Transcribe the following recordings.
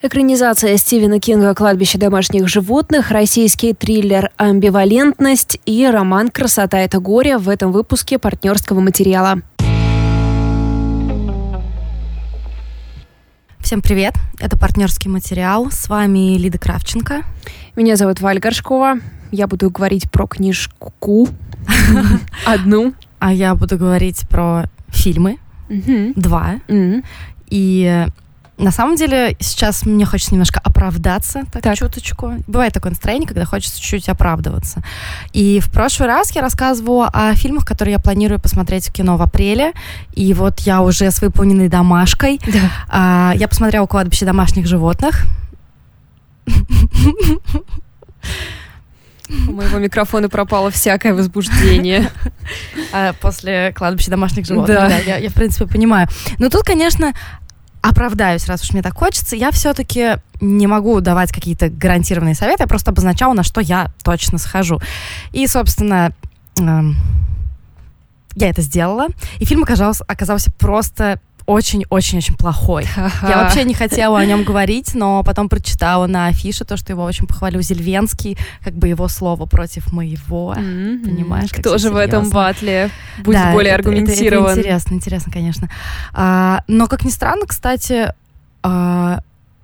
Экранизация Стивена Кинга «Кладбище домашних животных», российский триллер «Амбивалентность» и роман «Красота – это горе» в этом выпуске партнерского материала. Всем привет! Это партнерский материал. С вами Лида Кравченко. Меня зовут Валя Горшкова. Я буду говорить про книжку одну. А я буду говорить про фильмы. Два. И на самом деле, сейчас мне хочется немножко оправдаться, так, так. чуточку. Бывает такое настроение, когда хочется чуть-чуть оправдываться. И в прошлый раз я рассказывала о фильмах, которые я планирую посмотреть в кино в апреле. И вот я уже с выполненной домашкой. Да. А, я посмотрела «Кладбище домашних животных». У моего микрофона пропало всякое возбуждение. А, после кладбища домашних животных. Да. да я, я, в принципе, понимаю. Но тут, конечно, оправдаюсь, раз уж мне так хочется, я все-таки не могу давать какие-то гарантированные советы, я просто обозначала, на что я точно схожу. И, собственно, э, я это сделала, и фильм оказался, оказался просто очень-очень-очень плохой. Я вообще не хотела о нем говорить, но потом прочитала на афише то, что его очень похвалил Зельвенский, как бы его слово против моего. Mm-hmm. Понимаешь? Кто же в этом батле? Будь да, более это, аргументирован. Это, это интересно, интересно, конечно. А, но, как ни странно, кстати, а,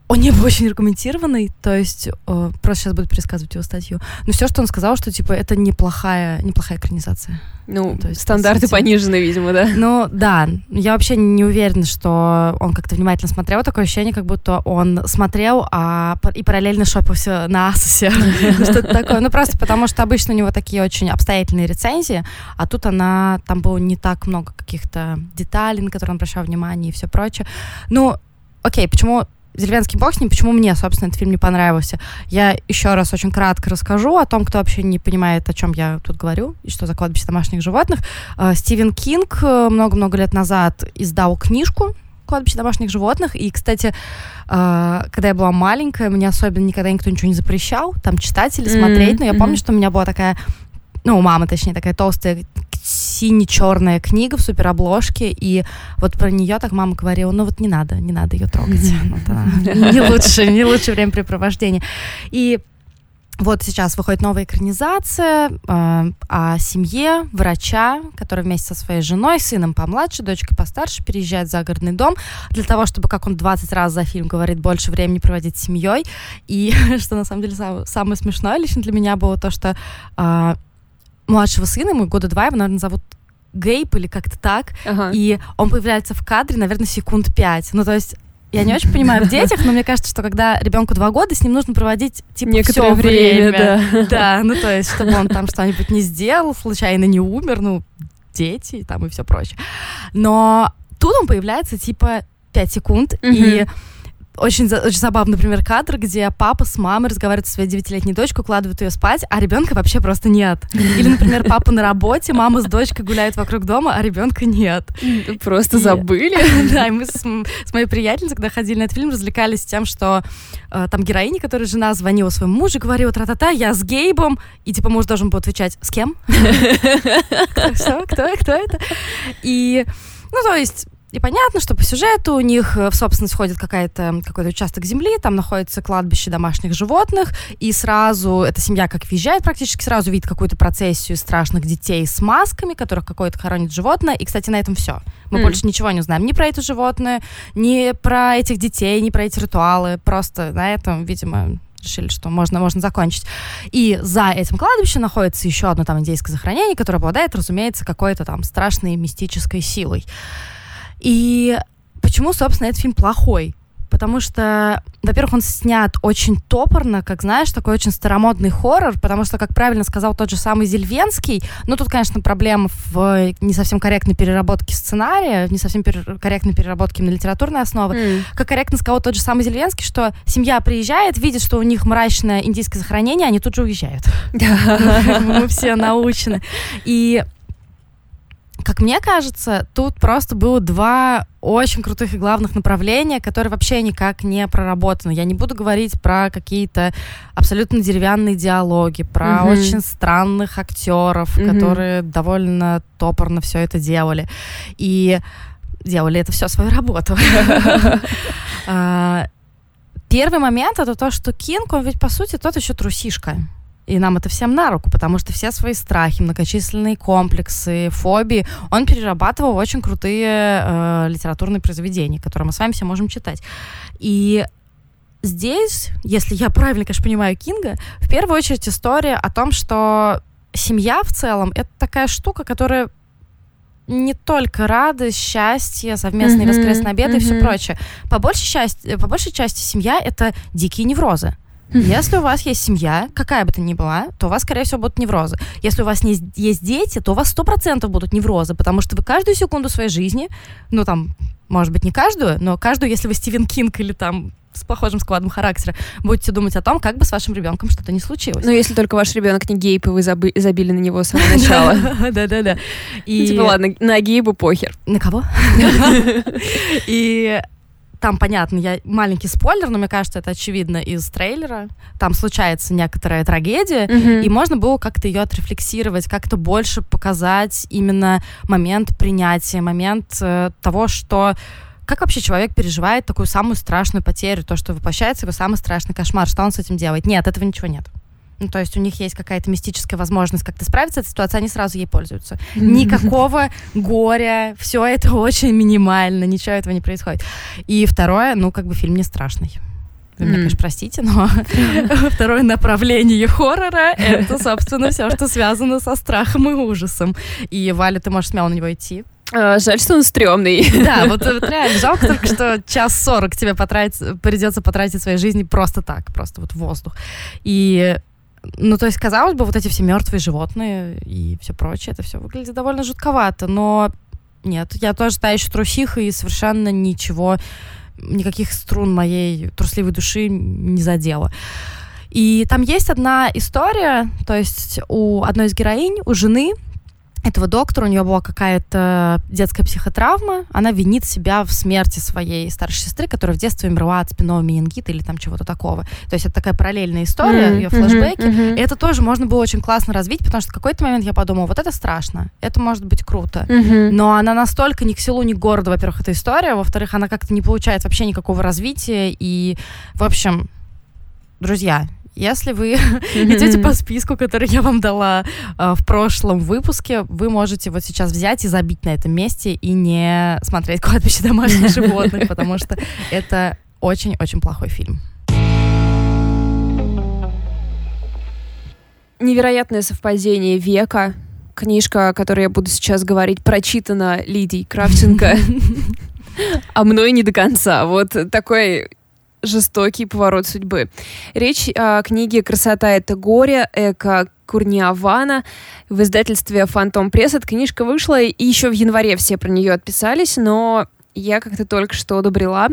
он не был очень аргументированный, то есть э, просто сейчас буду пересказывать его статью. Но все, что он сказал, что типа это неплохая, неплохая экранизация. Ну, то есть, стандарты понижены, видимо, да? Ну, да. Я вообще не уверена, что он как-то внимательно смотрел. Такое ощущение, как будто он смотрел а, и параллельно шопился на Асусе. Что-то такое. Ну, просто потому что обычно у него такие очень обстоятельные рецензии, а тут она, там было не так много каких-то деталей, на которые он обращал внимание и все прочее. Ну, окей, почему Деревенский бог с ним, почему мне, собственно, этот фильм не понравился. Я еще раз очень кратко расскажу о том, кто вообще не понимает, о чем я тут говорю, и что за кладбище домашних животных. Э, Стивен Кинг э, много-много лет назад издал книжку кладбище домашних животных. И, кстати, э, когда я была маленькая, мне особенно никогда никто ничего не запрещал, там читать или смотреть. Но я помню, что у меня была такая ну, у мамы, точнее, такая толстая сине-черная книга в суперобложке, и вот про нее так мама говорила, ну вот не надо, не надо ее трогать. Не лучше, не лучше времяпрепровождение. И вот сейчас выходит новая экранизация э, о семье врача, который вместе со своей женой, сыном помладше, дочкой постарше переезжает в загородный дом для того, чтобы, как он 20 раз за фильм говорит, больше времени проводить с семьей. И что на самом деле самое, смешное лично для меня было то, что э, младшего сына, ему года два, его, наверное, зовут Гейп или как-то так, ага. и он появляется в кадре, наверное, секунд пять. Ну, то есть я не очень понимаю в детях, но мне кажется, что когда ребенку два года, с ним нужно проводить типа Некоторое все время. время. Да. да, ну то есть, чтобы он там что-нибудь не сделал, случайно не умер, ну, дети там и все прочее. Но тут он появляется типа пять секунд, mm-hmm. и очень, очень забавный, например, кадр, где папа с мамой разговаривают со своей девятилетней дочкой, укладывают ее спать, а ребенка вообще просто нет. Или, например, папа на работе, мама с дочкой гуляют вокруг дома, а ребенка нет. Просто и, забыли. Да, и мы с, с моей приятельницей, когда ходили на этот фильм, развлекались тем, что э, там героиня, которая жена, звонила своему мужу, говорила, тра-та-та, я с Гейбом, и типа муж должен был отвечать, с кем? Кто, кто это? И, ну, то есть и понятно, что по сюжету у них э, в собственность входит какая-то, какой-то участок земли, там находится кладбище домашних животных, и сразу эта семья как въезжает практически, сразу видит какую-то процессию страшных детей с масками, которых какое-то хоронит животное, и, кстати, на этом все. Мы mm. больше ничего не знаем ни про это животное, ни про этих детей, ни про эти ритуалы, просто на этом, видимо, решили, что можно, можно закончить. И за этим кладбищем находится еще одно там индейское захоронение, которое обладает, разумеется, какой-то там страшной мистической силой. И почему, собственно, этот фильм плохой? Потому что, во-первых, он снят очень топорно, как знаешь, такой очень старомодный хоррор, потому что, как правильно сказал тот же самый Зельвенский, ну тут, конечно, проблема в не совсем корректной переработке сценария, не совсем пере- корректной переработке на литературной основе. Mm. Как корректно сказал тот же самый Зельвенский, что семья приезжает, видит, что у них мрачное индийское захоронение, они тут же уезжают. Мы все научены. И как мне кажется, тут просто было два очень крутых и главных направления, которые вообще никак не проработаны. Я не буду говорить про какие-то абсолютно деревянные диалоги, про mm-hmm. очень странных актеров, mm-hmm. которые довольно топорно все это делали. И делали это все свою работу. А, Первый момент это то, что Кинг, он ведь по сути тот еще трусишка. И нам это всем на руку, потому что все свои страхи, многочисленные комплексы, фобии он перерабатывал в очень крутые э, литературные произведения, которые мы с вами все можем читать. И здесь, если я правильно, конечно, понимаю Кинга, в первую очередь история о том, что семья в целом это такая штука, которая не только радость, счастье, совместные mm-hmm, воскресные обеды mm-hmm. и все прочее. По большей, части, по большей части семья — это дикие неврозы. Если у вас есть семья, какая бы то ни была, то у вас, скорее всего, будут неврозы. Если у вас не, есть дети, то у вас сто процентов будут неврозы, потому что вы каждую секунду своей жизни, ну там, может быть, не каждую, но каждую, если вы Стивен Кинг или там с похожим складом характера, будете думать о том, как бы с вашим ребенком что-то не случилось. Ну, если только ваш ребенок не гейп, и вы заби- забили на него с самого начала. Да-да-да. И... Типа, ладно, на гейбу похер. На кого? И там, понятно, я маленький спойлер, но мне кажется, это очевидно из трейлера. Там случается некоторая трагедия, mm-hmm. и можно было как-то ее отрефлексировать, как-то больше показать именно момент принятия, момент э, того, что как вообще человек переживает такую самую страшную потерю, то, что воплощается его самый страшный кошмар, что он с этим делает? Нет, этого ничего нет. Ну, то есть у них есть какая-то мистическая возможность как-то справиться с этой ситуацией, они сразу ей пользуются. Никакого горя, все это очень минимально, ничего этого не происходит. И второе, ну, как бы фильм не страшный. Вы меня, конечно, простите, но второе направление хоррора — это, собственно, все, что связано со страхом и ужасом. И, Валя, ты можешь смело на него идти. А, жаль, что он стрёмный. Да, вот, вот реально жалко только, что час сорок тебе потратить, придется потратить своей жизни просто так, просто вот воздух. И ну, то есть, казалось бы, вот эти все мертвые животные и все прочее, это все выглядит довольно жутковато, но нет, я тоже та еще трусиха и совершенно ничего, никаких струн моей трусливой души не задела. И там есть одна история, то есть у одной из героинь, у жены, этого доктора, у нее была какая-то детская психотравма, она винит себя в смерти своей старшей сестры, которая в детстве умерла от спинного менингита или там чего-то такого. То есть это такая параллельная история, mm-hmm. ее флешбеки. Mm-hmm. И это тоже можно было очень классно развить, потому что в какой-то момент я подумала, вот это страшно, это может быть круто. Mm-hmm. Но она настолько ни к селу, ни к городу, во-первых, эта история, во-вторых, она как-то не получает вообще никакого развития. И, в общем, друзья, если вы идете по списку, который я вам дала э, в прошлом выпуске, вы можете вот сейчас взять и забить на этом месте и не смотреть «Кладбище домашних животных», потому что это очень-очень плохой фильм. Невероятное совпадение века. Книжка, о которой я буду сейчас говорить, прочитана Лидией Кравченко, а мной не до конца. Вот такой жестокий поворот судьбы. Речь о книге «Красота — это горе» Эко Курниавана в издательстве «Фантом Пресс». Эта книжка вышла, и еще в январе все про нее отписались, но я как-то только что одобрила.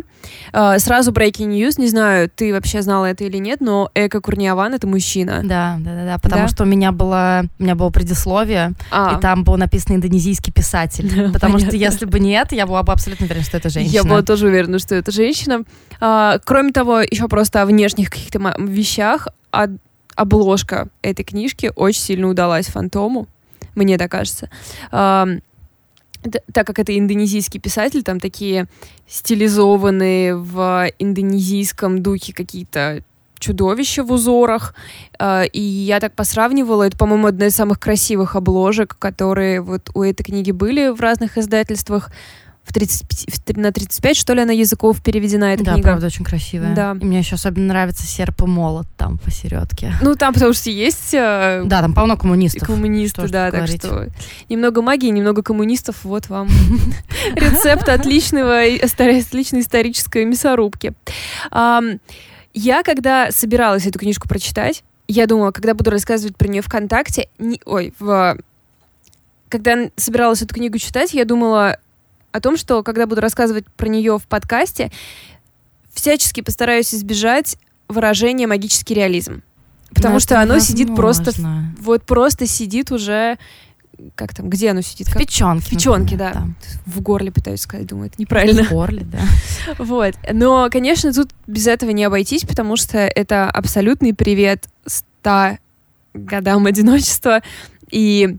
Uh, сразу breaking news, не знаю, ты вообще знала это или нет, но Эко Курниаван — это мужчина. Да, да, да, да, потому да? что у меня было, у меня было предисловие, а. и там был написан индонезийский писатель. Потому что если бы не это, я была бы абсолютно уверена, что это женщина. Я была тоже уверена, что это женщина. Uh, кроме того, еще просто о внешних каких-то вещах, а обложка этой книжки очень сильно удалась Фантому, мне так кажется. Так как это индонезийский писатель, там такие стилизованные в индонезийском духе какие-то чудовища в узорах. А, и я так посравнивала, это, по-моему, одна из самых красивых обложек, которые вот у этой книги были в разных издательствах в 35, на 35, что ли, она языков переведена, эта да, книга. правда, очень красивая. Да. И мне еще особенно нравится серп и молот там посередке. Ну, там потому что есть... Э, да, там полно коммунистов. Коммунисты, да, так что немного магии, немного коммунистов, вот вам рецепт отличного, отличной исторической мясорубки. Я, когда собиралась эту книжку прочитать, я думала, когда буду рассказывать про нее ВКонтакте, не, ой, в когда собиралась эту книгу читать, я думала, о том, что когда буду рассказывать про нее в подкасте, всячески постараюсь избежать выражения магический реализм. Потому Но что оно возможно. сидит просто, вот просто сидит уже как там, где оно сидит? В как? печенке. В печенке, да. да. В горле пытаюсь сказать, думаю, это неправильно. В горле, да. Вот. Но, конечно, тут без этого не обойтись, потому что это абсолютный привет ста годам одиночества. И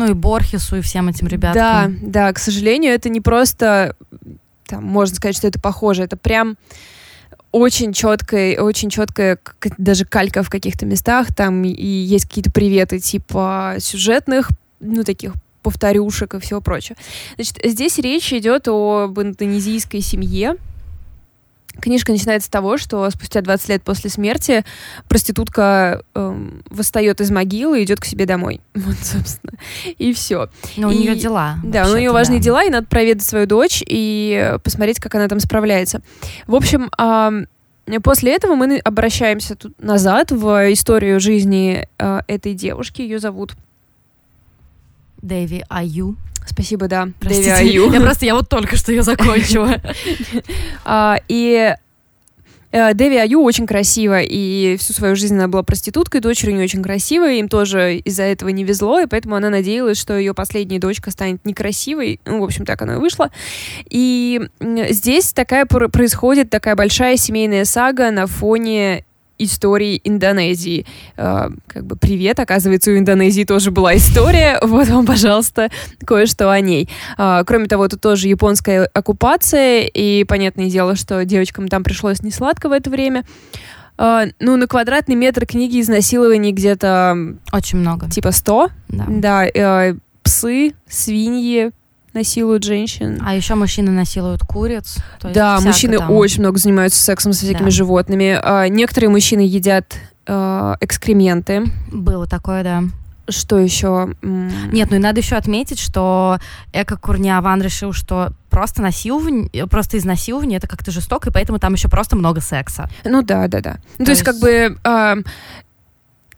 ну и Борхесу, и всем этим ребятам. Да, да, к сожалению, это не просто, там, можно сказать, что это похоже, это прям очень четкая, очень четкая даже калька в каких-то местах. Там и есть какие-то приветы типа сюжетных, ну, таких повторюшек и всего прочего. Значит, здесь речь идет об индонезийской семье, Книжка начинается с того, что спустя 20 лет после смерти проститутка эм, восстает из могилы и идет к себе домой. Вот, собственно. И все. Но и, у нее дела. Да, у нее важные да. дела, и надо проведать свою дочь и посмотреть, как она там справляется. В общем, эм, после этого мы обращаемся тут назад в историю жизни э, этой девушки. Ее зовут Дэви Аю. Спасибо, да. Простите. Я просто, я вот только что ее закончила. А, и э, Дэви Аю очень красива, и всю свою жизнь она была проституткой, дочь у нее очень красивая, им тоже из-за этого не везло, и поэтому она надеялась, что ее последняя дочка станет некрасивой. Ну, в общем, так оно и вышло. И здесь такая происходит такая большая семейная сага на фоне истории Индонезии. Э, как бы привет, оказывается, у Индонезии тоже была история. Вот вам, пожалуйста, кое-что о ней. Э, кроме того, тут тоже японская оккупация, и понятное дело, что девочкам там пришлось не сладко в это время. Uh, ну, на квадратный метр книги изнасилований где-то... Очень много. Типа 100. Да. Да. Uh, псы, свиньи, насилуют женщин. А еще мужчины насилуют куриц. да, мужчины там... очень много занимаются сексом со всякими да. животными. А, некоторые мужчины едят а, экскременты. Было такое, да. Что еще? Нет, ну и надо еще отметить, что Эко Курниаван решил, что просто насилование, просто изнасилование это как-то жестоко, и поэтому там еще просто много секса. Ну да, да, да. Ну, то, то есть, есть как бы э,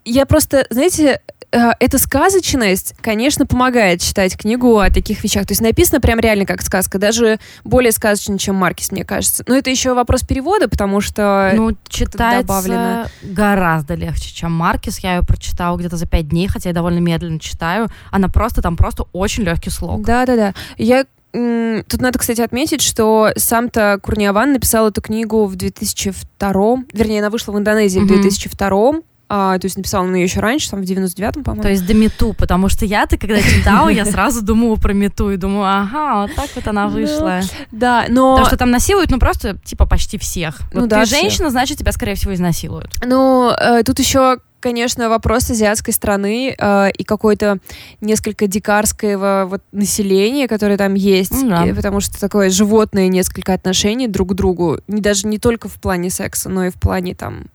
я просто, знаете, Э, эта сказочность, конечно, помогает читать книгу о таких вещах. То есть написано прям реально как сказка, даже более сказочно, чем Маркис, мне кажется. Но это еще вопрос перевода, потому что ну, читается добавлено. гораздо легче, чем Маркис. Я ее прочитала где-то за пять дней, хотя я довольно медленно читаю. Она просто там просто очень легкий слог. Да-да-да. Я Тут надо, кстати, отметить, что сам-то Курниаван написал эту книгу в 2002 вернее, она вышла в Индонезии mm-hmm. в 2002 а, то есть написала она ее еще раньше, там в 99-м, по-моему. То есть до Мету, потому что я-то, когда читала, я сразу думала про Мету и думаю, ага, вот так вот она ну, вышла. Да, но... Потому что там насилуют, ну, просто, типа, почти всех. Ну, да, ты женщина, значит, тебя, скорее всего, изнасилуют. Ну, э, тут еще конечно, вопрос азиатской страны э, и какой-то несколько дикарского вот населения, которое там есть, mm, и, потому что такое животное несколько отношений друг к другу, не даже не только в плане секса, но и в плане там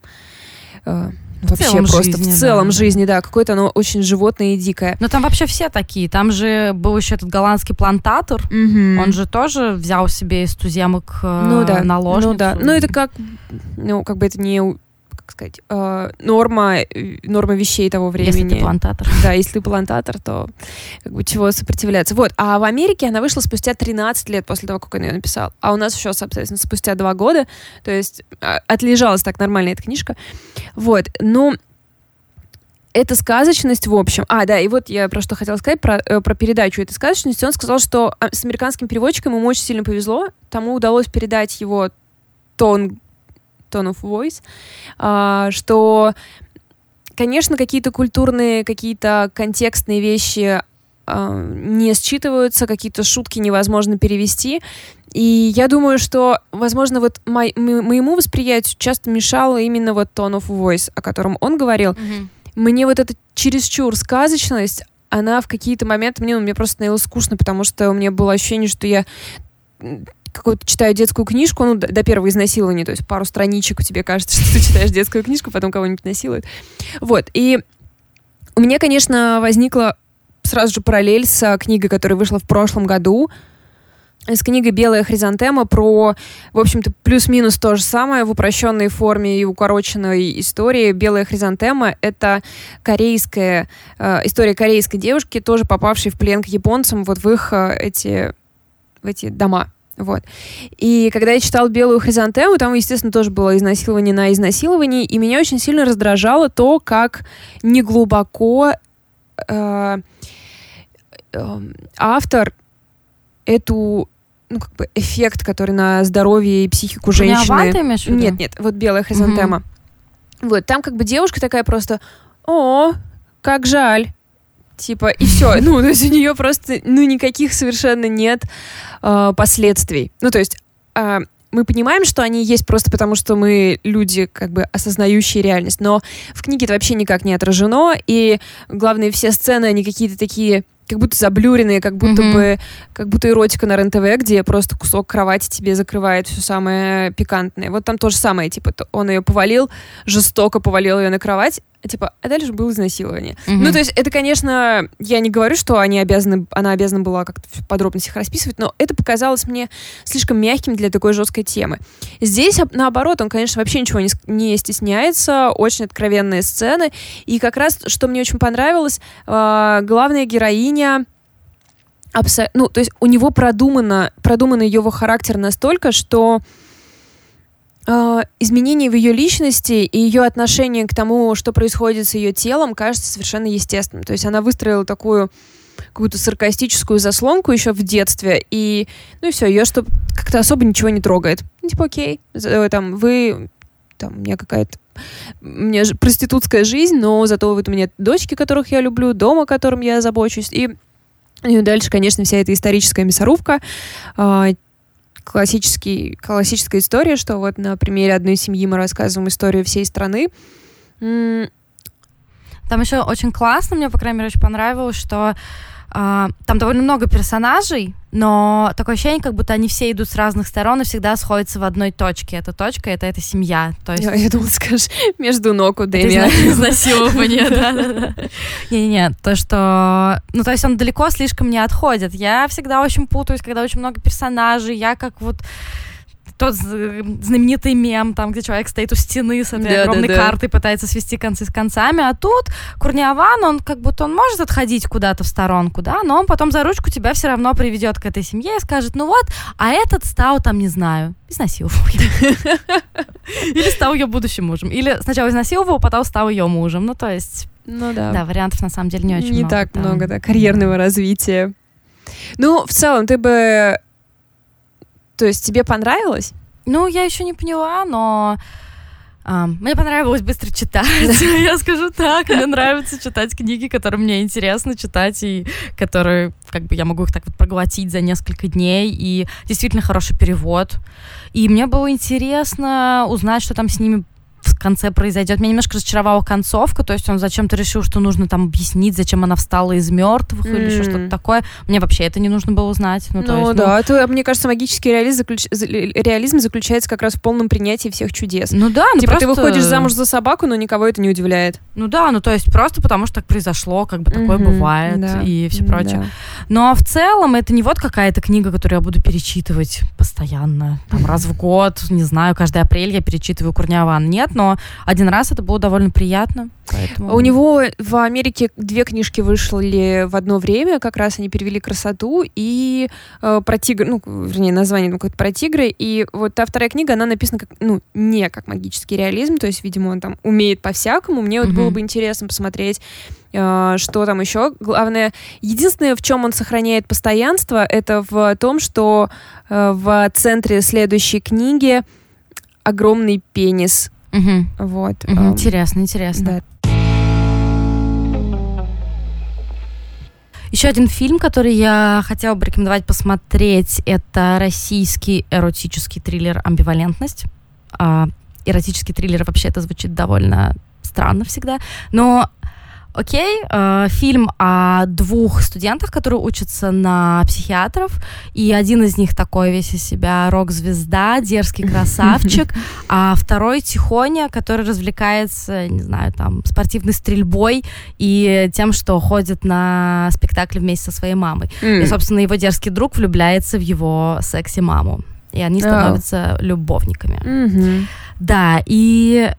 э, вообще просто жизни, в целом да, жизни, да, какое-то оно очень животное и дикое. Но там вообще все такие. Там же был еще этот голландский плантатор. Угу. Он же тоже взял себе из туземок ну, да. наложницу. Ну да. Ну это как, ну как бы это не как сказать, э, норма, норма вещей того времени. Если ты плантатор. Да, если ты плантатор, то как бы чего сопротивляться. Вот, а в Америке она вышла спустя 13 лет после того, как он ее написал. А у нас еще, соответственно, спустя 2 года. То есть а, отлежалась так нормально эта книжка. Вот, ну, эта сказочность, в общем... А, да, и вот я про что хотела сказать, про, э, про передачу этой сказочности. Он сказал, что а, с американским переводчиком ему очень сильно повезло. Тому удалось передать его тон tone of voice, а, что, конечно, какие-то культурные, какие-то контекстные вещи а, не считываются, какие-то шутки невозможно перевести. И я думаю, что, возможно, вот мой, моему восприятию часто мешало именно вот tone of voice, о котором он говорил. Mm-hmm. Мне вот эта чересчур сказочность, она в какие-то моменты мне, ну, мне просто становилось скучно, потому что у меня было ощущение, что я какую-то читаю детскую книжку, ну, до, до первого изнасилования, то есть пару страничек, у тебя кажется, что ты читаешь детскую книжку, потом кого-нибудь насилуют. Вот, и у меня, конечно, возникла сразу же параллель с книгой, которая вышла в прошлом году, с книгой «Белая хризантема» про, в общем-то, плюс-минус то же самое в упрощенной форме и укороченной истории. «Белая хризантема» — это корейская, э, история корейской девушки, тоже попавшей в плен к японцам вот в их э, эти, в эти дома. Вот. И когда я читала «Белую хризантему», там, естественно, тоже было изнасилование на изнасиловании, и меня очень сильно раздражало то, как неглубоко э, э, автор эту ну, как бы эффект, который на здоровье и психику женщины. имеешь в виду? Нет, нет, вот белая хризантема. Угу. Вот, там как бы девушка такая просто, о, как жаль. Типа, и все. Ну, то есть у нее просто, ну, никаких совершенно нет э, последствий. Ну, то есть э, мы понимаем, что они есть просто потому, что мы люди, как бы осознающие реальность, но в книге это вообще никак не отражено, и главные все сцены, они какие-то такие как будто заблюренные, как будто mm-hmm. бы, как будто эротика на РЕН-ТВ, где просто кусок кровати тебе закрывает все самое пикантное. Вот там то же самое, типа, он ее повалил, жестоко повалил ее на кровать, типа, а дальше было изнасилование. Mm-hmm. Ну, то есть, это, конечно, я не говорю, что они обязаны, она обязана была как-то в подробностях расписывать, но это показалось мне слишком мягким для такой жесткой темы. Здесь, наоборот, он, конечно, вообще ничего не, не стесняется, очень откровенные сцены, и как раз, что мне очень понравилось, э, главная героиня абсо... ну, то есть у него продумано, продумано его характер настолько, что изменение в ее личности и ее отношение к тому, что происходит с ее телом, кажется совершенно естественным. То есть она выстроила такую какую-то саркастическую заслонку еще в детстве, и, ну и все, ее что как-то особо ничего не трогает. Ну, типа, окей, э, там, вы, там, у меня какая-то у меня же проститутская жизнь, но зато вот у меня дочки, которых я люблю, дома, которым я забочусь, и, и дальше, конечно, вся эта историческая мясорубка, э, классический, классическая история, что вот на примере одной семьи мы рассказываем историю всей страны. Там еще очень классно, мне, по крайней мере, очень понравилось, что там довольно много персонажей, но такое ощущение, как будто они все идут с разных сторон и всегда сходятся в одной точке. Эта точка — это эта семья. То есть... Я, я думала, скажешь, между ног у Дэми. Изнасилование, да-да-да. Не-не-не, то, что... Ну, то есть он далеко слишком не отходит. Я всегда очень путаюсь, когда очень много персонажей. Я как вот тот знаменитый мем, там, где человек стоит у стены с этой да, огромной да, да. картой, пытается свести концы с концами, а тут Курниаван, он как будто он может отходить куда-то в сторонку, да, но он потом за ручку тебя все равно приведет к этой семье и скажет, ну вот, а этот стал там, не знаю, изнасиловал Или стал ее будущим мужем. Или сначала изнасиловал, потом стал ее мужем. Ну, то есть... Ну да. Да, вариантов на самом деле не очень не много. Не так много, да, карьерного развития. Ну, в целом, ты бы то есть тебе понравилось? Ну, я еще не поняла, но а, мне понравилось быстро читать, я скажу так. Мне нравится читать книги, которые мне интересно читать, и которые, как бы, я могу их так вот проглотить за несколько дней, и действительно хороший перевод. И мне было интересно узнать, что там с ними в конце произойдет. Меня немножко разочаровала концовка, то есть он зачем-то решил, что нужно там объяснить, зачем она встала из мертвых mm. или еще что-то такое. Мне вообще это не нужно было узнать. Ну, ну есть, да, ну... это, мне кажется, магический реализм, заключ... реализм заключается как раз в полном принятии всех чудес. Ну да, ну типа просто... ты выходишь замуж за собаку, но никого это не удивляет. Ну да, ну то есть просто потому что так произошло, как бы такое mm-hmm, бывает да, и все прочее. Да. Но в целом это не вот какая-то книга, которую я буду перечитывать постоянно, там раз в год, не знаю, каждый апрель я перечитываю Курняван. Нет, но один раз это было довольно приятно. Поэтому... У него в Америке две книжки вышли в одно время, как раз они перевели красоту и э, про тигр, ну, вернее, название ну, как про тигры, и вот та вторая книга, она написана как, ну, не как магический реализм, то есть, видимо, он там умеет по-всякому, мне вот mm-hmm. было бы интересно посмотреть, э, что там еще. Главное, единственное, в чем он сохраняет постоянство, это в том, что э, в центре следующей книги огромный пенис Угу. Вот. Угу. Эм, интересно, интересно. Да. Еще один фильм, который я хотела бы рекомендовать посмотреть, это российский эротический триллер «Амбивалентность». А, эротический триллер вообще это звучит довольно странно всегда, но окей, э, фильм о двух студентах, которые учатся на психиатров, и один из них такой весь из себя рок-звезда, дерзкий красавчик, а второй тихоня, который развлекается, не знаю, там, спортивной стрельбой и тем, что ходит на спектакль вместе со своей мамой. Mm. И, собственно, его дерзкий друг влюбляется в его секси-маму. И они становятся oh. любовниками. Mm-hmm. Да, и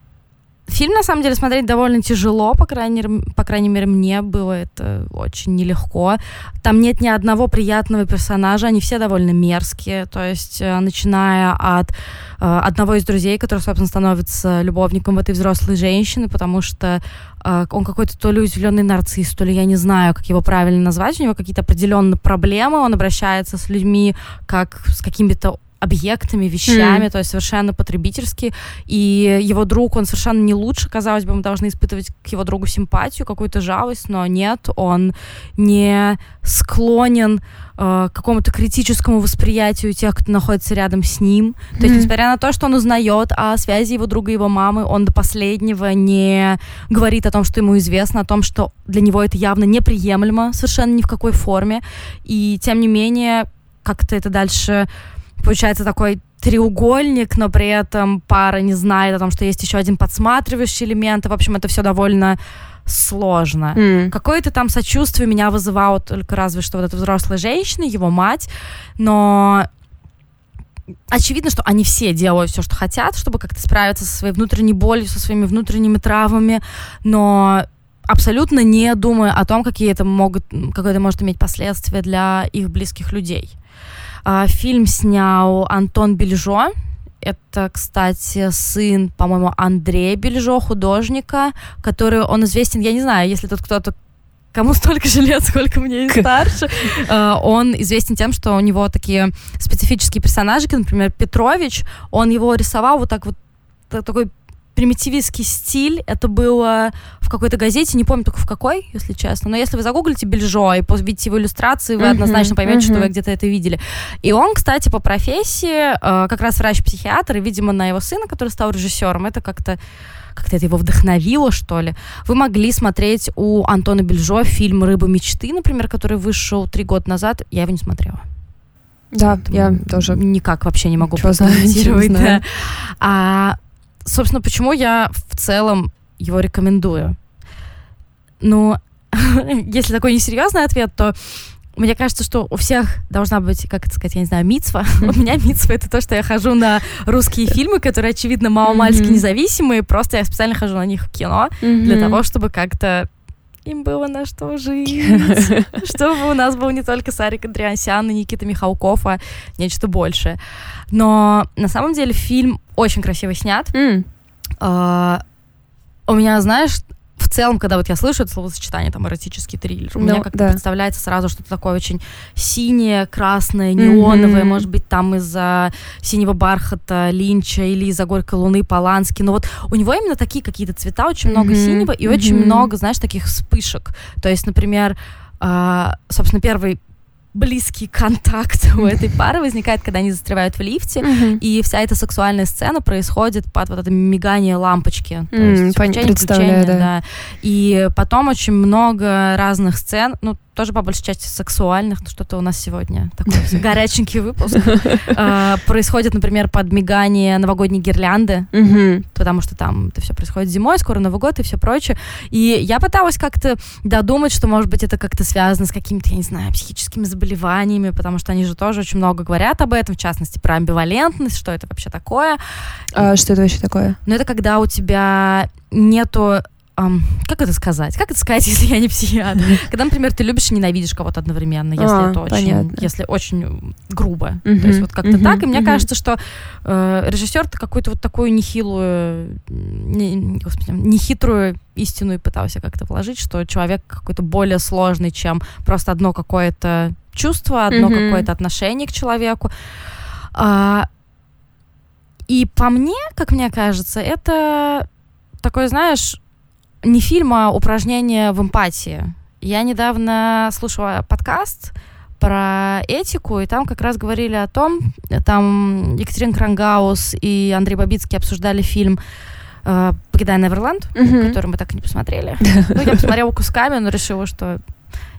Фильм, на самом деле, смотреть довольно тяжело, по крайней, по крайней мере, мне было это очень нелегко. Там нет ни одного приятного персонажа, они все довольно мерзкие, то есть, э, начиная от э, одного из друзей, который, собственно, становится любовником этой взрослой женщины, потому что э, он какой-то то ли уязвленный нарцисс, то ли я не знаю, как его правильно назвать, у него какие-то определенные проблемы, он обращается с людьми как с какими-то объектами, вещами, mm. то есть совершенно потребительски. И его друг, он совершенно не лучше, казалось бы, мы должны испытывать к его другу симпатию, какую-то жалость, но нет, он не склонен э, к какому-то критическому восприятию тех, кто находится рядом с ним. То есть, несмотря на то, что он узнает о связи его друга и его мамы, он до последнего не говорит о том, что ему известно, о том, что для него это явно неприемлемо совершенно ни в какой форме. И тем не менее, как-то это дальше получается такой треугольник, но при этом пара не знает о том, что есть еще один подсматривающий элемент. И, в общем, это все довольно сложно. Mm. Какое-то там сочувствие меня вызывало только разве что вот эта взрослая женщина, его мать, но очевидно, что они все делают все, что хотят, чтобы как-то справиться со своей внутренней болью, со своими внутренними травмами, но абсолютно не думая о том, какие это могут, какое это может иметь последствия для их близких людей. А, фильм снял Антон Бельжо. Это, кстати, сын, по-моему, Андрея Бельжо, художника, который, он известен, я не знаю, если тут кто-то кому столько же лет, сколько мне и старше, а, он известен тем, что у него такие специфические персонажи, например, Петрович, он его рисовал вот так вот такой примитивистский стиль. Это было в какой-то газете, не помню только в какой, если честно. Но если вы загуглите Бельжо и видите его иллюстрации, вы uh-huh, однозначно поймете, uh-huh. что вы где-то это видели. И он, кстати, по профессии э, как раз врач-психиатр, и, видимо, на его сына, который стал режиссером, это как-то как-то это его вдохновило, что ли. Вы могли смотреть у Антона Бельжо фильм «Рыба мечты», например, который вышел три года назад. Я его не смотрела. Да, я тоже. Никак вообще не могу прокомментировать. Да. А, собственно, почему я в целом его рекомендую? Ну, если такой несерьезный ответ, то мне кажется, что у всех должна быть, как это сказать, я не знаю, мицва. У меня мицва это то, что я хожу на русские фильмы, которые, очевидно, мало-мальски независимые, просто я специально хожу на них в кино для того, чтобы как-то им было на что жить. Чтобы у нас был не только Сарик Андреасян и Никита Михалков, а нечто большее. Но на самом деле фильм очень красиво снят. Uh, у меня, знаешь, в целом, когда вот я слышу это словосочетание, там, эротический триллер, у ну, меня как-то да. представляется сразу что-то такое очень синее, красное, неоновое, mm-hmm. может быть, там из-за синего бархата Линча или из-за горькой луны Полански. Но вот у него именно такие какие-то цвета, очень много mm-hmm. синего и mm-hmm. очень много, знаешь, таких вспышек. То есть, например, э, собственно, первый близкий контакт у этой пары возникает, когда они застревают в лифте, mm-hmm. и вся эта сексуальная сцена происходит под вот это мигание лампочки. То mm, есть включение, включение, да. да. И потом очень много разных сцен, ну, тоже по большей части сексуальных, ну что-то у нас сегодня такой горяченький выпуск. А, происходит, например, подмигание новогодней гирлянды, потому что там это все происходит зимой, скоро Новый год и все прочее. И я пыталась как-то додумать, что, может быть, это как-то связано с какими-то, я не знаю, психическими заболеваниями, потому что они же тоже очень много говорят об этом, в частности, про амбивалентность, что это вообще такое. А, что это вообще такое? Ну, это когда у тебя нету Um, как это сказать? Как это сказать, если я не психиатр? Когда, например, ты любишь и ненавидишь кого-то одновременно, если а, это очень, если очень грубо. Uh-huh, То есть вот как-то uh-huh, так. И uh-huh. мне кажется, что э, режиссер какую-то вот такую нехилую, не, господи, нехитрую истину и пытался как-то вложить, что человек какой-то более сложный, чем просто одно какое-то чувство, одно uh-huh. какое-то отношение к человеку. А, и по мне, как мне кажется, это такой, знаешь, не фильм, а упражнение в эмпатии. Я недавно слушала подкаст про этику, и там как раз говорили о том, там Екатерина Крангаус и Андрей Бабицкий обсуждали фильм э, «Покидая Неверленд», mm-hmm. который мы так и не посмотрели. Ну, я посмотрела кусками, но решила, что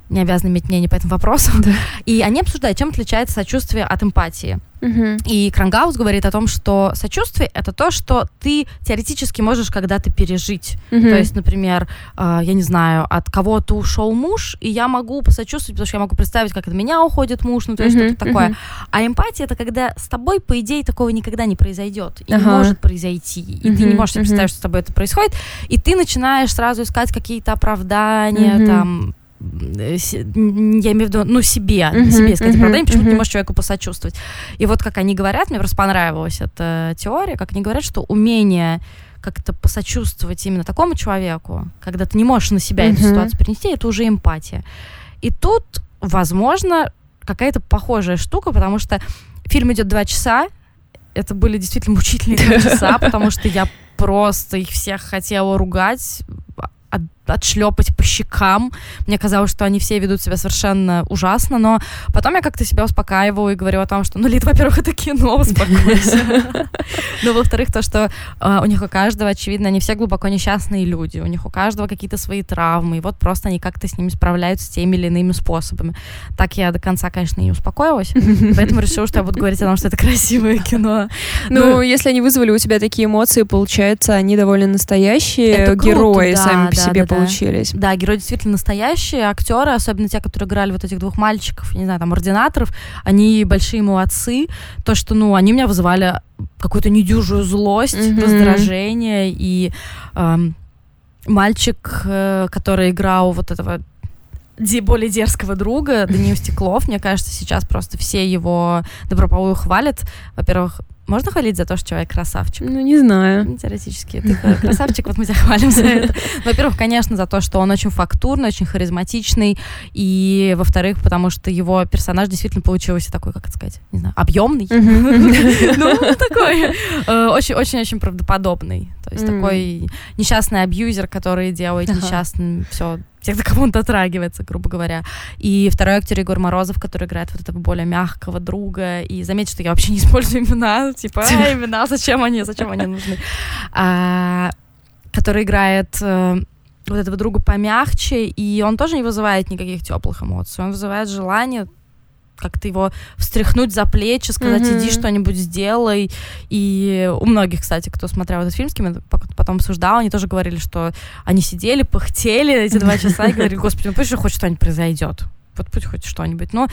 не обязаны иметь мнение по этому вопросу. Да. И они обсуждают, чем отличается сочувствие от эмпатии. Угу. И Крангаус говорит о том, что сочувствие это то, что ты теоретически можешь когда-то пережить. Угу. То есть, например, э, я не знаю, от кого-то ушел муж, и я могу посочувствовать, потому что я могу представить, как от меня уходит муж, ну то есть угу. что-то такое. Угу. А эмпатия это когда с тобой, по идее, такого никогда не произойдет. И ага. не может произойти. И угу. ты не можешь себе представить, что с тобой это происходит. И ты начинаешь сразу искать какие-то оправдания, угу. там, я имею в виду, ну, себе, uh-huh, себе сказать uh-huh, оправдание, почему uh-huh. ты не можешь человеку посочувствовать. И вот как они говорят, мне просто понравилась эта теория, как они говорят, что умение как-то посочувствовать именно такому человеку, когда ты не можешь на себя uh-huh. эту ситуацию перенести, это уже эмпатия. И тут, возможно, какая-то похожая штука, потому что фильм идет два часа. Это были действительно мучительные два часа, потому что я просто их всех хотела ругать от, отшлепать по щекам. Мне казалось, что они все ведут себя совершенно ужасно, но потом я как-то себя успокаиваю и говорю о том, что, ну, Лид, во-первых, это кино, успокойся. Но, во-вторых, то, что а, у них у каждого, очевидно, они все глубоко несчастные люди, у них у каждого какие-то свои травмы, и вот просто они как-то с ними справляются теми или иными способами. Так я до конца, конечно, не успокоилась, поэтому решила, что я буду говорить о том, что это красивое кино. Ну, если они вызвали у тебя такие эмоции, получается, они довольно настоящие герои сами по себе получились. Да, герои действительно настоящие, актеры, особенно те, которые играли вот этих двух мальчиков, не знаю, там, ординаторов, они большие молодцы. То, что, ну, они меня вызывали какую-то недюжую злость, mm-hmm. раздражение, и эм, мальчик, э, который играл вот этого более дерзкого друга, Даниил Стеклов, мне кажется, сейчас просто все его доброполую хвалят. Во-первых, можно хвалить за то, что человек красавчик? Ну, не знаю. Ну, теоретически. Ты красавчик, вот мы тебя хвалим за это. Во-первых, конечно, за то, что он очень фактурный, очень харизматичный. И, во-вторых, потому что его персонаж действительно получился такой, как это сказать, не знаю, объемный. Ну, такой. Э, Очень-очень-очень правдоподобный. То есть такой несчастный абьюзер, который делает несчастным все тех, до кого он дотрагивается, грубо говоря. И второй актер Егор Морозов, который играет вот этого более мягкого друга. И заметьте, что я вообще не использую имена, типа, а, имена, зачем они, зачем они нужны? А, который играет э, вот этого друга помягче, и он тоже не вызывает никаких теплых эмоций. Он вызывает желание как-то его встряхнуть за плечи, сказать, mm-hmm. иди что-нибудь сделай. И у многих, кстати, кто смотрел этот фильм, с кем я потом обсуждал, они тоже говорили, что они сидели, пыхтели эти два часа и говорили, господи, ну пусть же хоть что-нибудь произойдет. Вот пусть хоть что-нибудь. Но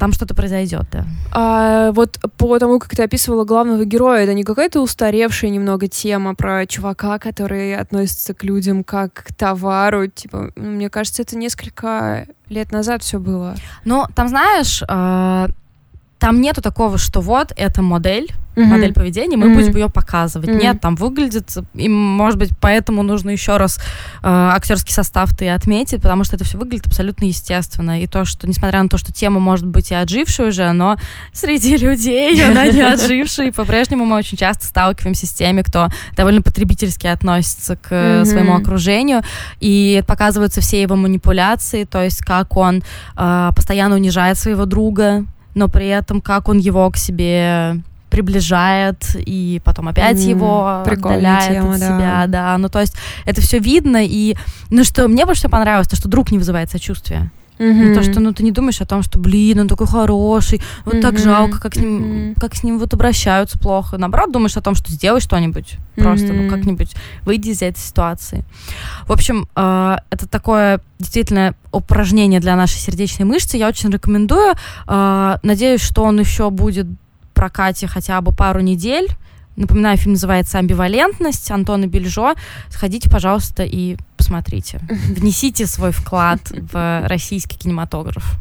там что-то произойдет, да. А, вот по тому, как ты описывала главного героя, это не какая-то устаревшая немного тема про чувака, который относится к людям как к товару? Типа, мне кажется, это несколько лет назад все было. Ну, там, знаешь, э, там нету такого, что вот эта модель, mm-hmm. модель поведения, мы mm-hmm. будем ее показывать. Mm-hmm. Нет, там выглядит, и, может быть, поэтому нужно еще раз э, актерский состав ты отметить, потому что это все выглядит абсолютно естественно. И то, что, несмотря на то, что тема может быть и отжившая уже, но среди людей она не отжившая, и по-прежнему мы очень часто сталкиваемся с теми, кто довольно потребительски относится к mm-hmm. своему окружению, и показываются все его манипуляции, то есть как он э, постоянно унижает своего друга, но при этом как он его к себе приближает и потом опять mm, его отдаляет тема, от себя, да. да. Ну то есть это все видно и ну что мне больше всего понравилось, то что друг не вызывает сочувствия. Mm-hmm. То, что ну ты не думаешь о том, что, блин, он такой хороший, вот mm-hmm. так жалко, как с ним, mm-hmm. как с ним вот обращаются плохо. Наоборот, думаешь о том, что сделай что-нибудь, mm-hmm. просто, ну, как-нибудь выйди из этой ситуации. В общем, э, это такое действительно упражнение для нашей сердечной мышцы. Я очень рекомендую. Э, надеюсь, что он еще будет прокате хотя бы пару недель. Напоминаю, фильм называется «Амбивалентность» Антона Бельжо. Сходите, пожалуйста, и посмотрите. Внесите свой вклад в российский кинематограф.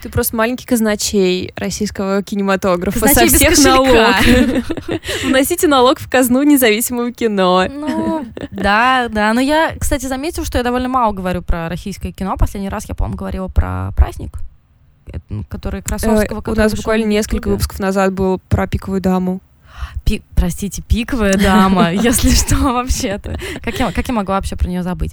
Ты просто маленький казначей российского кинематографа казначей со всех налогов. Вносите налог в казну независимого кино. Ну, да, да. Но я, кстати, заметила, что я довольно мало говорю про российское кино. Последний раз я, по-моему, говорила про праздник который Красовского. Э, у нас буквально несколько выпусков назад был про пиковую даму. Пи, простите, пиковая дама, если что, вообще-то. Как я, как я могла вообще про нее забыть?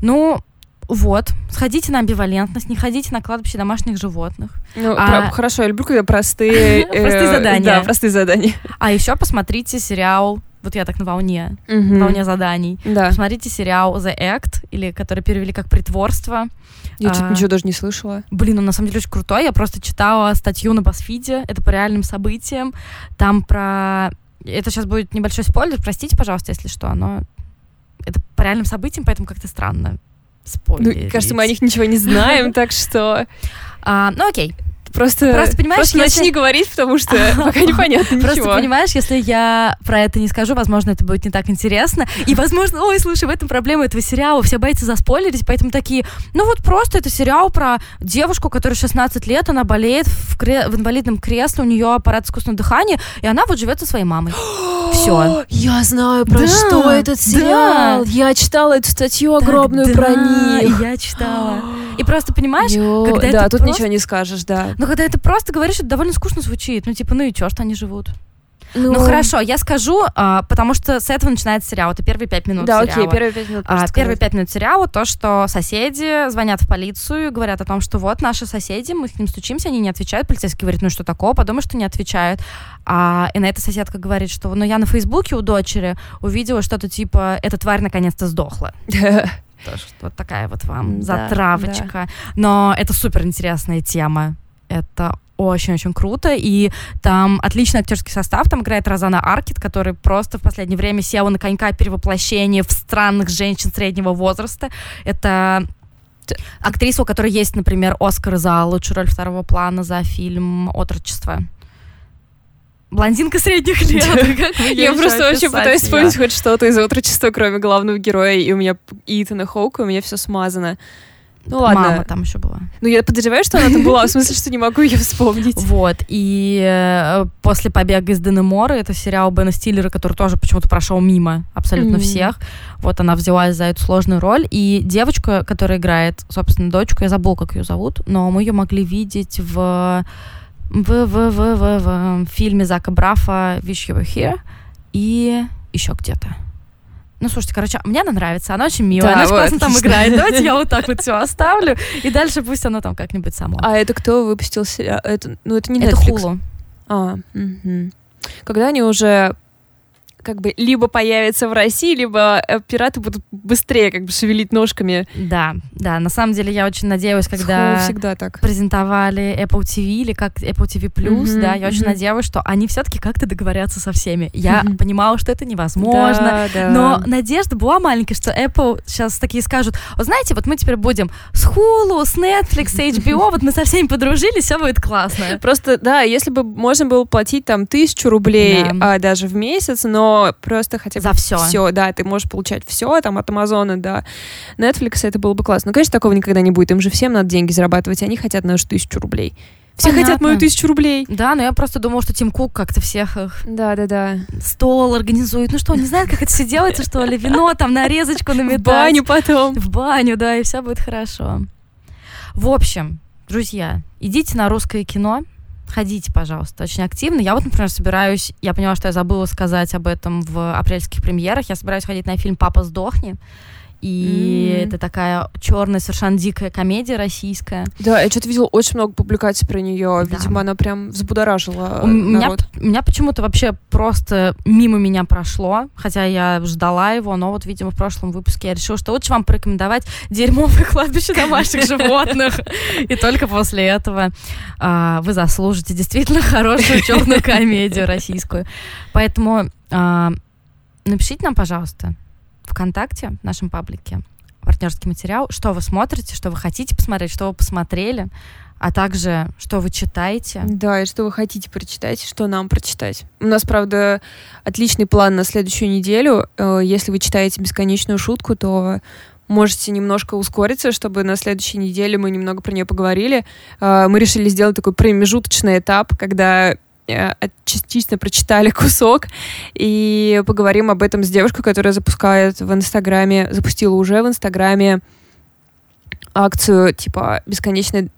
Ну, вот, сходите на амбивалентность, не ходите на кладбище домашних животных. Ну, а... про, хорошо, я люблю, когда простые... Простые э, задания. Да, простые задания. А еще посмотрите сериал вот я так на волне, mm-hmm. волне заданий. Да. Посмотрите сериал The Act, или который перевели как «Притворство». Я а, ничего даже не слышала. Блин, он на самом деле очень крутой. Я просто читала статью на BuzzFeed, это по реальным событиям. Там про... Это сейчас будет небольшой спойлер, простите, пожалуйста, если что, но это по реальным событиям, поэтому как-то странно спойлерить. Ну, кажется, мы о них ничего не знаем, так что... А, ну, окей. Просто, просто, понимаешь, просто если... начни говорить, потому что пока непонятно ничего. Просто понимаешь, если я про это не скажу, возможно, это будет не так интересно. И, возможно, ой, слушай, в этом проблема этого сериала. Все боятся заспойлерить, поэтому такие, ну вот просто это сериал про девушку, которая 16 лет, она болеет в, кре... в инвалидном кресле, у нее аппарат искусственного дыхания, и она вот живет со своей мамой. Все. Я знаю, про Да, что этот сериал. да. Я читала эту статью огромную Так, про них. я читала. И просто понимаешь, Ё, когда да, тут просто- ничего не скажешь, да. ну когда это просто говоришь, это довольно скучно звучит. Ну типа, ну и чё, что они живут? Ну, хорошо, я скажу, а, потому что с этого начинается сериал. Это первые пять минут Да, сериала. окей, первые пять минут. А, первые пять минут сериала то, что соседи звонят в полицию, говорят о том, что вот наши соседи, мы к ним стучимся, они не отвечают. Полицейский говорит, ну что такого, подумай, что не отвечают. А, и на это соседка говорит, что ну я на Фейсбуке у дочери увидела что-то типа «эта тварь наконец-то сдохла». Тоже вот такая вот вам затравочка. Но это супер интересная тема. Это очень-очень круто, и там отличный актерский состав, там играет Розана Аркет, который просто в последнее время села на конька перевоплощения в странных женщин среднего возраста. Это актриса, у которой есть, например, Оскар за лучшую роль второго плана за фильм «Отрочество». Блондинка средних лет. Я просто вообще пытаюсь вспомнить хоть что-то из отрочества, кроме главного героя, и у меня Итана Хоука, у меня все смазано. Ну ладно. Мама там еще была. Ну я подозреваю, что она там была, в смысле, что не могу ее вспомнить. Вот, и э, после побега из Денемора, это сериал Бена Стиллера, который тоже почему-то прошел мимо абсолютно всех. Вот она взялась за эту сложную роль. И девочка, которая играет, собственно, дочку, я забыла, как ее зовут, но мы ее могли видеть в в, в, в, в, в фильме Зака Брафа «Wish You Were Here» и еще где-то. Ну, слушайте, короче, мне она нравится, она очень милая, Да, она очень вот, классно там отлично. играет. Давайте я вот так вот все оставлю, и дальше пусть оно там как-нибудь само. А это кто выпустил сериал? Это, ну это не Это Netflix. Хулу. А, мгм. Когда они уже как бы либо появятся в России, либо э, пираты будут быстрее как бы шевелить ножками. Да, да, на самом деле я очень надеялась, когда всегда так. презентовали Apple TV или как Apple TV Plus, Мгм, да, я очень мгм. надеялась, что они все-таки как-то договорятся со всеми. Я Мгм. понимала, что это невозможно, Да, да. но надежда была маленькая, что Apple сейчас такие скажут, вот знаете, вот мы теперь будем с Hulu, с Netflix, с HBO, вот мы со всеми подружились, все будет классно. Просто, да, если бы можно было платить там тысячу рублей Да. а, даже в месяц, но просто хотя бы За всё. Все, да, ты можешь получать все там от Амазона до Netflix, это было бы классно. Но, конечно, такого никогда не будет. Им же всем надо деньги зарабатывать, они хотят нашу тысячу рублей. Все Понятно. хотят мою тысячу рублей. Да, но я просто думала, что Тим Кук как-то всех их Да, да, да. стол организует. Ну что, он не знает, как это все делается, что ли? Вино там нарезочку В наметать. баню потом. В баню, да, и все будет хорошо. В общем, друзья, идите на русское кино, ходите, пожалуйста, очень активно. Я вот, например, собираюсь, я поняла, что я забыла сказать об этом в апрельских премьерах, я собираюсь ходить на фильм «Папа, сдохни», и М. это такая черная, совершенно дикая комедия российская. Да, я что-то видела очень много публикаций про нее. Да. Видимо, она прям взбудоражила У меня, народ. у меня почему-то вообще просто мимо меня прошло, хотя я ждала его, но вот, видимо, в прошлом выпуске я решила, что лучше вам порекомендовать дерьмовое кладбище домашних животных. И только после этого а, вы заслужите действительно хорошую черную комедию российскую. Поэтому а, напишите нам, пожалуйста, ВКонтакте, в нашем паблике, партнерский материал, что вы смотрите, что вы хотите посмотреть, что вы посмотрели, а также, что вы читаете. Да, и что вы хотите прочитать, что нам прочитать. У нас, правда, отличный план на следующую неделю. Э, Если вы читаете «Бесконечную шутку», то можете немножко ускориться, чтобы на следующей неделе мы немного про нее поговорили. Э, Мы решили сделать такой промежуточный этап, когда частично прочитали кусок и поговорим об этом с девушкой, которая запускает в Инстаграме, запустила уже в Инстаграме акцию типа бесконечной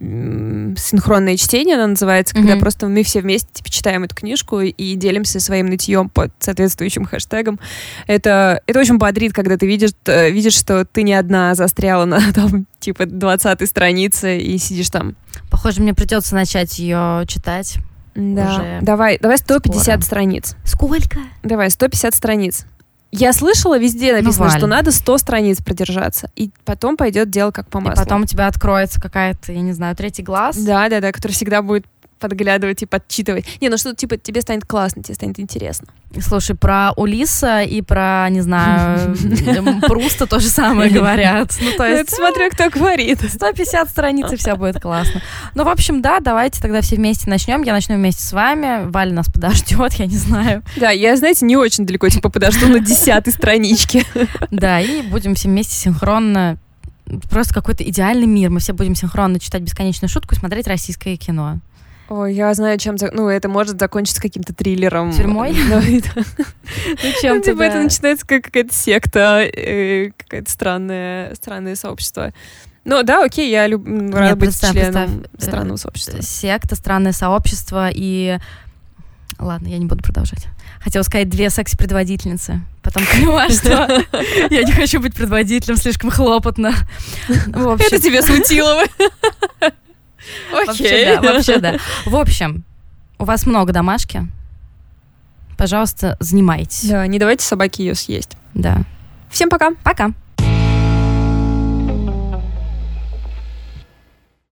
м, синхронное чтение, она называется, когда Мгм. просто мы все вместе типа, читаем эту книжку и делимся своим нытьем под соответствующим хэштегом. Это, это очень бодрит, когда ты видишь, э, видишь, что ты не одна застряла на там, типа 20 странице и сидишь там. Похоже, мне придется начать ее читать. Да. Уже Давай, давай 150 скоро. страниц. Сколько? Давай, 150 страниц. Я слышала, везде написано, Ну, Валь. что надо 100 страниц продержаться. И потом пойдет дело как по И маслу. потом у тебя откроется какая-то, я не знаю, третий глаз. Да, да, да, который всегда будет подглядывать и подчитывать. Не, ну что, типа, тебе станет классно, тебе станет интересно. Слушай, про Улиса и про, не знаю, Пруста то же самое говорят. Ну, то Это есть смотря кто говорит. 150 страниц, и все будет классно. Ну, в общем, да, давайте тогда все вместе начнем. Я начну вместе с вами. Валя нас подождет, я не знаю. Да, я, знаете, не очень далеко, типа, подожду на десятой страничке. Да, и будем все вместе синхронно просто какой-то идеальный мир. Мы все будем синхронно читать бесконечную шутку и смотреть российское кино. Ой, я знаю, чем... Ну, это может закончиться каким-то триллером. Тюрьмой? Ну. Ну, Ну, чем типа это начинается как какая-то секта, э, какое-то странное, странное сообщество. Ну да, окей, я люб... м, рада быть членом э, странного сообщества. Секта, странное сообщество и... Ладно, я не буду продолжать. Хотела сказать две секс-предводительницы. Потом поняла, что я не хочу быть предводителем, слишком хлопотно. Это тебе смутило. Вообще да, вообще да. В общем, у вас много домашки. Пожалуйста, занимайтесь. Да, не давайте собаке ее съесть. Да. Всем пока. Пока.